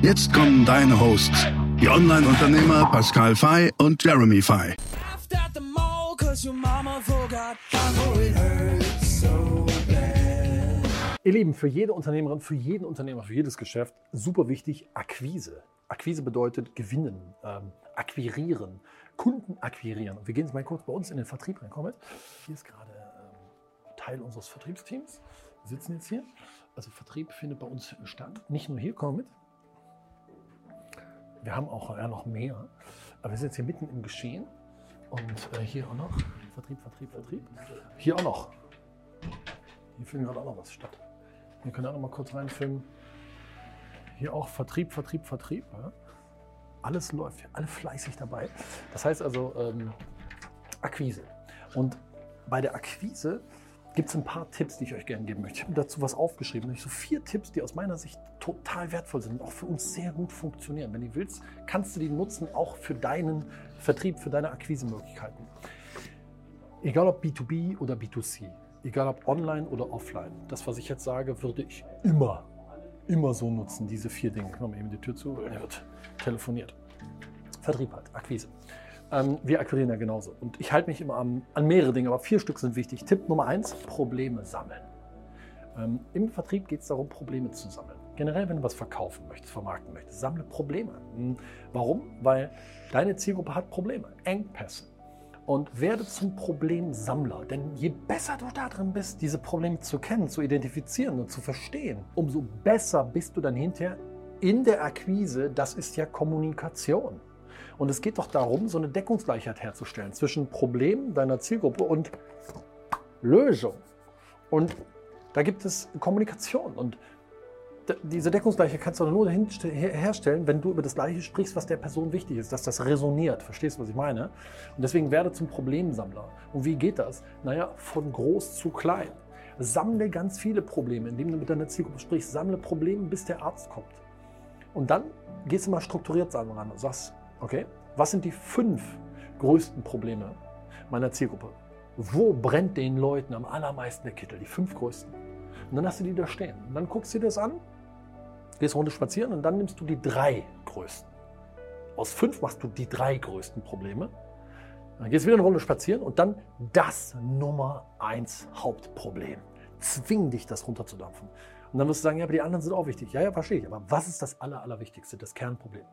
Jetzt kommen deine Hosts, die Online-Unternehmer Pascal Fay und Jeremy Fay. Ihr Lieben, für jede Unternehmerin, für jeden Unternehmer, für jedes Geschäft super wichtig Akquise. Akquise bedeutet gewinnen, ähm, akquirieren, Kunden akquirieren. Und wir gehen jetzt mal kurz bei uns in den Vertrieb rein. Komm mit. Hier ist gerade ähm, Teil unseres Vertriebsteams. Wir sitzen jetzt hier. Also Vertrieb findet bei uns statt. Nicht nur hier, komm mit. Wir haben auch ja, noch mehr. Aber wir sind jetzt hier mitten im Geschehen. Und äh, hier auch noch. Vertrieb, Vertrieb, Vertrieb. Hier auch noch. Hier findet gerade auch noch was statt. Wir können auch noch mal kurz reinfilmen. Hier auch Vertrieb, Vertrieb, Vertrieb. Ja. Alles läuft, alle fleißig dabei. Das heißt also ähm, Akquise. Und bei der Akquise gibt es ein paar Tipps, die ich euch gerne geben möchte. Ich habe dazu was aufgeschrieben, nämlich so vier Tipps, die aus meiner Sicht total wertvoll sind und auch für uns sehr gut funktionieren. Wenn du willst, kannst du die nutzen, auch für deinen Vertrieb, für deine Akquisemöglichkeiten. Egal ob B2B oder B2C, egal ob online oder offline. Das, was ich jetzt sage, würde ich immer, immer so nutzen, diese vier Dinge. Ich mache mal eben die Tür zu, er wird telefoniert. Vertrieb halt, Akquise. Ähm, wir akquirieren ja genauso. Und ich halte mich immer an, an, mehrere Dinge, aber vier Stück sind wichtig. Tipp Nummer eins, Probleme sammeln. Ähm, Im Vertrieb geht es darum, Probleme zu sammeln. Generell, wenn du was verkaufen möchtest, vermarkten möchtest, sammle Probleme. Hm, warum? Weil deine Zielgruppe hat Probleme, Engpässe. Und werde zum Problemsammler. Denn je besser du da drin bist, diese Probleme zu kennen, zu identifizieren und zu verstehen, umso besser bist du dann hinterher in der Akquise. Das ist ja Kommunikation. Und es geht doch darum, so eine Deckungsgleichheit herzustellen zwischen Problem deiner Zielgruppe und Lösung. Und da gibt es Kommunikation. Und diese Deckungsgleichheit kannst du nur herstellen, wenn du über das Gleiche sprichst, was der Person wichtig ist, dass das resoniert. Verstehst du, was ich meine? Und deswegen werde zum Problemsammler. Und wie geht das? Naja, von groß zu klein. Sammle ganz viele Probleme, indem du mit deiner Zielgruppe sprichst. Sammle Probleme, bis der Arzt kommt. Und dann gehst du mal strukturiert ran und sagst, Okay? Was sind die fünf größten Probleme meiner Zielgruppe? Wo brennt den Leuten am allermeisten der Kittel? Die fünf größten. Und dann hast du die da stehen. Und dann guckst du dir das an, gehst eine Runde spazieren und dann nimmst du die drei größten. Aus fünf machst du die drei größten Probleme. Dann gehst du wieder eine Runde spazieren und dann das Nummer eins Hauptproblem. Zwing dich, das runterzudampfen. Und dann wirst du sagen, ja, aber die anderen sind auch wichtig. Ja, ja, verstehe ich. Aber was ist das Aller, Allerwichtigste, das Kernproblem?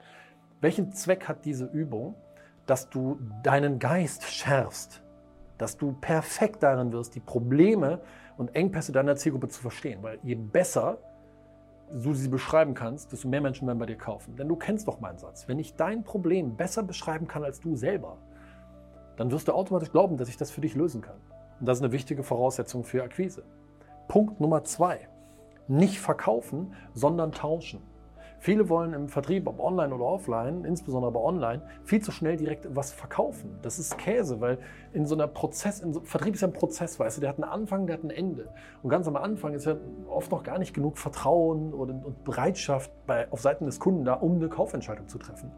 Welchen Zweck hat diese Übung? Dass du deinen Geist schärfst, dass du perfekt darin wirst, die Probleme und Engpässe deiner Zielgruppe zu verstehen. Weil je besser du sie beschreiben kannst, desto mehr Menschen werden bei dir kaufen. Denn du kennst doch meinen Satz. Wenn ich dein Problem besser beschreiben kann als du selber, dann wirst du automatisch glauben, dass ich das für dich lösen kann. Und das ist eine wichtige Voraussetzung für Akquise. Punkt Nummer zwei. Nicht verkaufen, sondern tauschen. Viele wollen im Vertrieb, ob online oder offline, insbesondere aber online, viel zu schnell direkt was verkaufen. Das ist Käse, weil in so einer Prozess, in so, Vertrieb ist ja ein Prozess, weißt du, der hat einen Anfang, der hat ein Ende. Und ganz am Anfang ist ja oft noch gar nicht genug Vertrauen oder, und Bereitschaft bei, auf Seiten des Kunden da, um eine Kaufentscheidung zu treffen.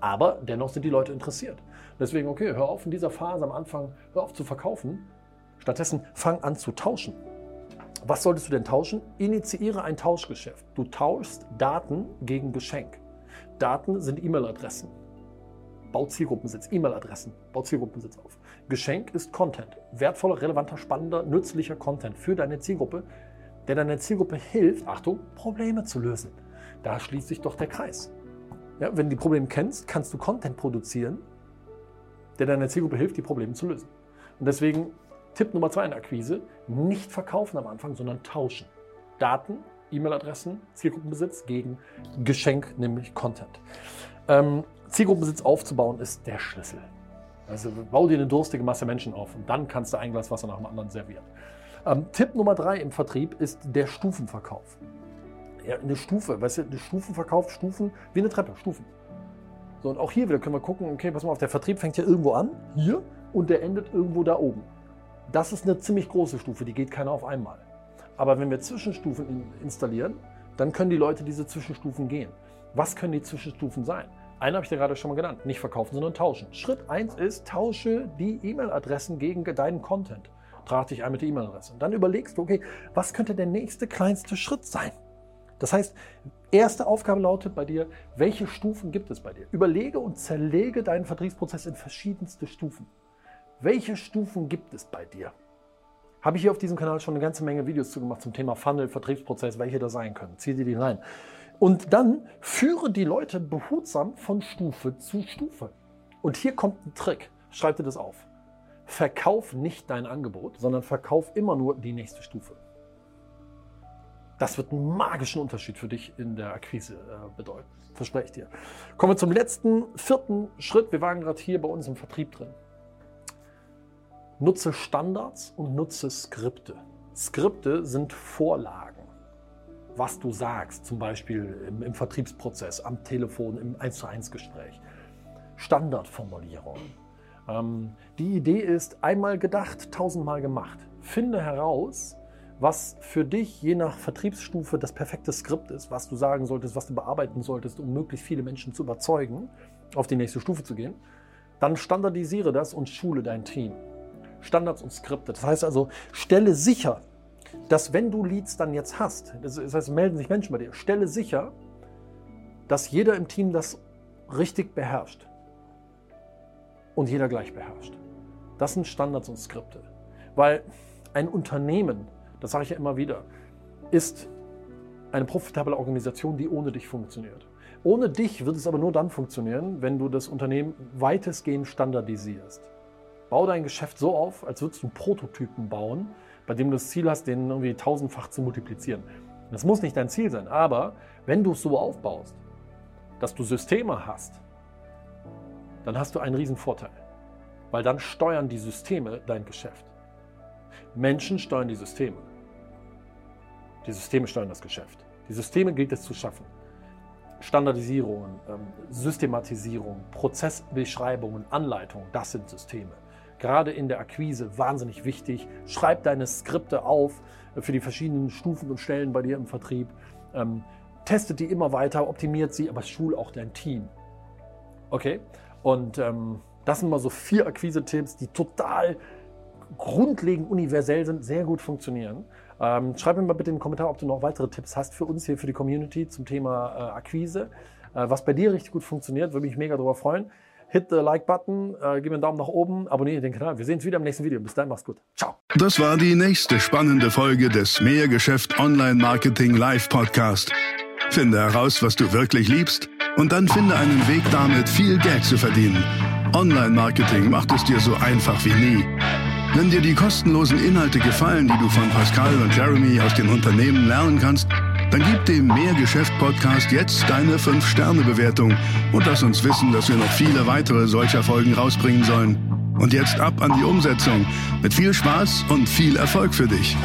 Aber dennoch sind die Leute interessiert. Deswegen, okay, hör auf in dieser Phase am Anfang, hör auf zu verkaufen. Stattdessen fang an zu tauschen. Was solltest du denn tauschen? Initiiere ein Tauschgeschäft. Du tauschst Daten gegen Geschenk. Daten sind E-Mail-Adressen. Bau Zielgruppensitz, E-Mail-Adressen, bau Zielgruppensitz auf. Geschenk ist Content. Wertvoller, relevanter, spannender, nützlicher Content für deine Zielgruppe, der deiner Zielgruppe hilft, Achtung, Probleme zu lösen. Da schließt sich doch der Kreis. Ja, wenn du die Probleme kennst, kannst du Content produzieren, der deiner Zielgruppe hilft, die Probleme zu lösen. Und deswegen Tipp Nummer zwei in der Akquise, nicht verkaufen am Anfang, sondern tauschen. Daten, E-Mail-Adressen, Zielgruppenbesitz gegen Geschenk, nämlich Content. Ähm, Zielgruppenbesitz aufzubauen ist der Schlüssel. Also bau dir eine durstige Masse Menschen auf und dann kannst du ein Glas Wasser nach dem anderen servieren. Ähm, Tipp Nummer drei im Vertrieb ist der Stufenverkauf. Ja, eine Stufe, weißt du, eine Stufenverkauf, Stufen, wie eine Treppe, Stufen. So, und auch hier wieder können wir gucken, okay, pass mal auf, der Vertrieb fängt ja irgendwo an, hier, und der endet irgendwo da oben. Das ist eine ziemlich große Stufe, die geht keiner auf einmal. Aber wenn wir Zwischenstufen installieren, dann können die Leute diese Zwischenstufen gehen. Was können die Zwischenstufen sein? Eine habe ich dir gerade schon mal genannt. Nicht verkaufen, sondern tauschen. Schritt 1 ist, tausche die E-Mail-Adressen gegen deinen Content. Trag dich ein mit der E-Mail-Adresse. Und dann überlegst du, okay, was könnte der nächste kleinste Schritt sein? Das heißt, erste Aufgabe lautet bei dir, welche Stufen gibt es bei dir? Überlege und zerlege deinen Vertriebsprozess in verschiedenste Stufen. Welche Stufen gibt es bei dir? Habe ich hier auf diesem Kanal schon eine ganze Menge Videos zu gemacht zum Thema Funnel, Vertriebsprozess, welche da sein können. Zieh dir die rein. Und dann führe die Leute behutsam von Stufe zu Stufe. Und hier kommt ein Trick. Schreib dir das auf. Verkauf nicht dein Angebot, sondern verkauf immer nur die nächste Stufe. Das wird einen magischen Unterschied für dich in der Akquise äh, bedeuten. Verspreche ich dir. Kommen wir zum letzten, vierten Schritt. Wir waren gerade hier bei uns im Vertrieb drin. Nutze Standards und nutze Skripte. Skripte sind Vorlagen. Was du sagst, zum Beispiel im, im Vertriebsprozess, am Telefon, im 1 zu 1 Gespräch. Standardformulierungen. Ähm, die Idee ist einmal gedacht, tausendmal gemacht. Finde heraus, was für dich je nach Vertriebsstufe das perfekte Skript ist, was du sagen solltest, was du bearbeiten solltest, um möglichst viele Menschen zu überzeugen, auf die nächste Stufe zu gehen. Dann standardisiere das und schule dein Team. Standards und Skripte. Das heißt also, stelle sicher, dass wenn du Leads dann jetzt hast, das heißt, melden sich Menschen bei dir, stelle sicher, dass jeder im Team das richtig beherrscht und jeder gleich beherrscht. Das sind Standards und Skripte. Weil ein Unternehmen, das sage ich ja immer wieder, ist eine profitable Organisation, die ohne dich funktioniert. Ohne dich wird es aber nur dann funktionieren, wenn du das Unternehmen weitestgehend standardisierst. Bau dein Geschäft so auf, als würdest du einen Prototypen bauen, bei dem du das Ziel hast, den irgendwie tausendfach zu multiplizieren. Das muss nicht dein Ziel sein, aber wenn du es so aufbaust, dass du Systeme hast, dann hast du einen riesen Vorteil, weil dann steuern die Systeme dein Geschäft. Menschen steuern die Systeme. Die Systeme steuern das Geschäft. Die Systeme gilt es zu schaffen. Standardisierungen, ähm, Systematisierung, Prozessbeschreibungen, Anleitungen, das sind Systeme gerade in der Akquise wahnsinnig wichtig. Schreib deine Skripte auf für die verschiedenen Stufen und Stellen bei dir im Vertrieb. Ähm, testet die immer weiter, optimiert sie, aber schul auch dein Team. Okay? Und ähm, das sind mal so vier Akquise-Tipps, die total grundlegend universell sind, sehr gut funktionieren. Ähm, schreib mir mal bitte in den Kommentar, ob du noch weitere Tipps hast für uns hier, für die Community zum Thema äh, Akquise. Äh, was bei dir richtig gut funktioniert, würde mich mega darüber freuen hit the Like-Button, äh, gib mir einen Daumen nach oben, abonniere den Kanal. Wir sehen uns wieder im nächsten Video. Bis dann, mach's gut. Ciao. Das war die nächste spannende Folge des Mehrgeschäft Online Marketing Live Podcast. Finde heraus, was du wirklich liebst und dann finde einen Weg damit, viel Geld zu verdienen. Online-Marketing macht es dir so einfach wie nie. Wenn dir die kostenlosen Inhalte gefallen, die du von Pascal und Jeremy aus den Unternehmen lernen kannst, dann gib dem Mehrgeschäft-Podcast jetzt deine 5-Sterne-Bewertung und lass uns wissen, dass wir noch viele weitere solcher Folgen rausbringen sollen. Und jetzt ab an die Umsetzung. Mit viel Spaß und viel Erfolg für dich.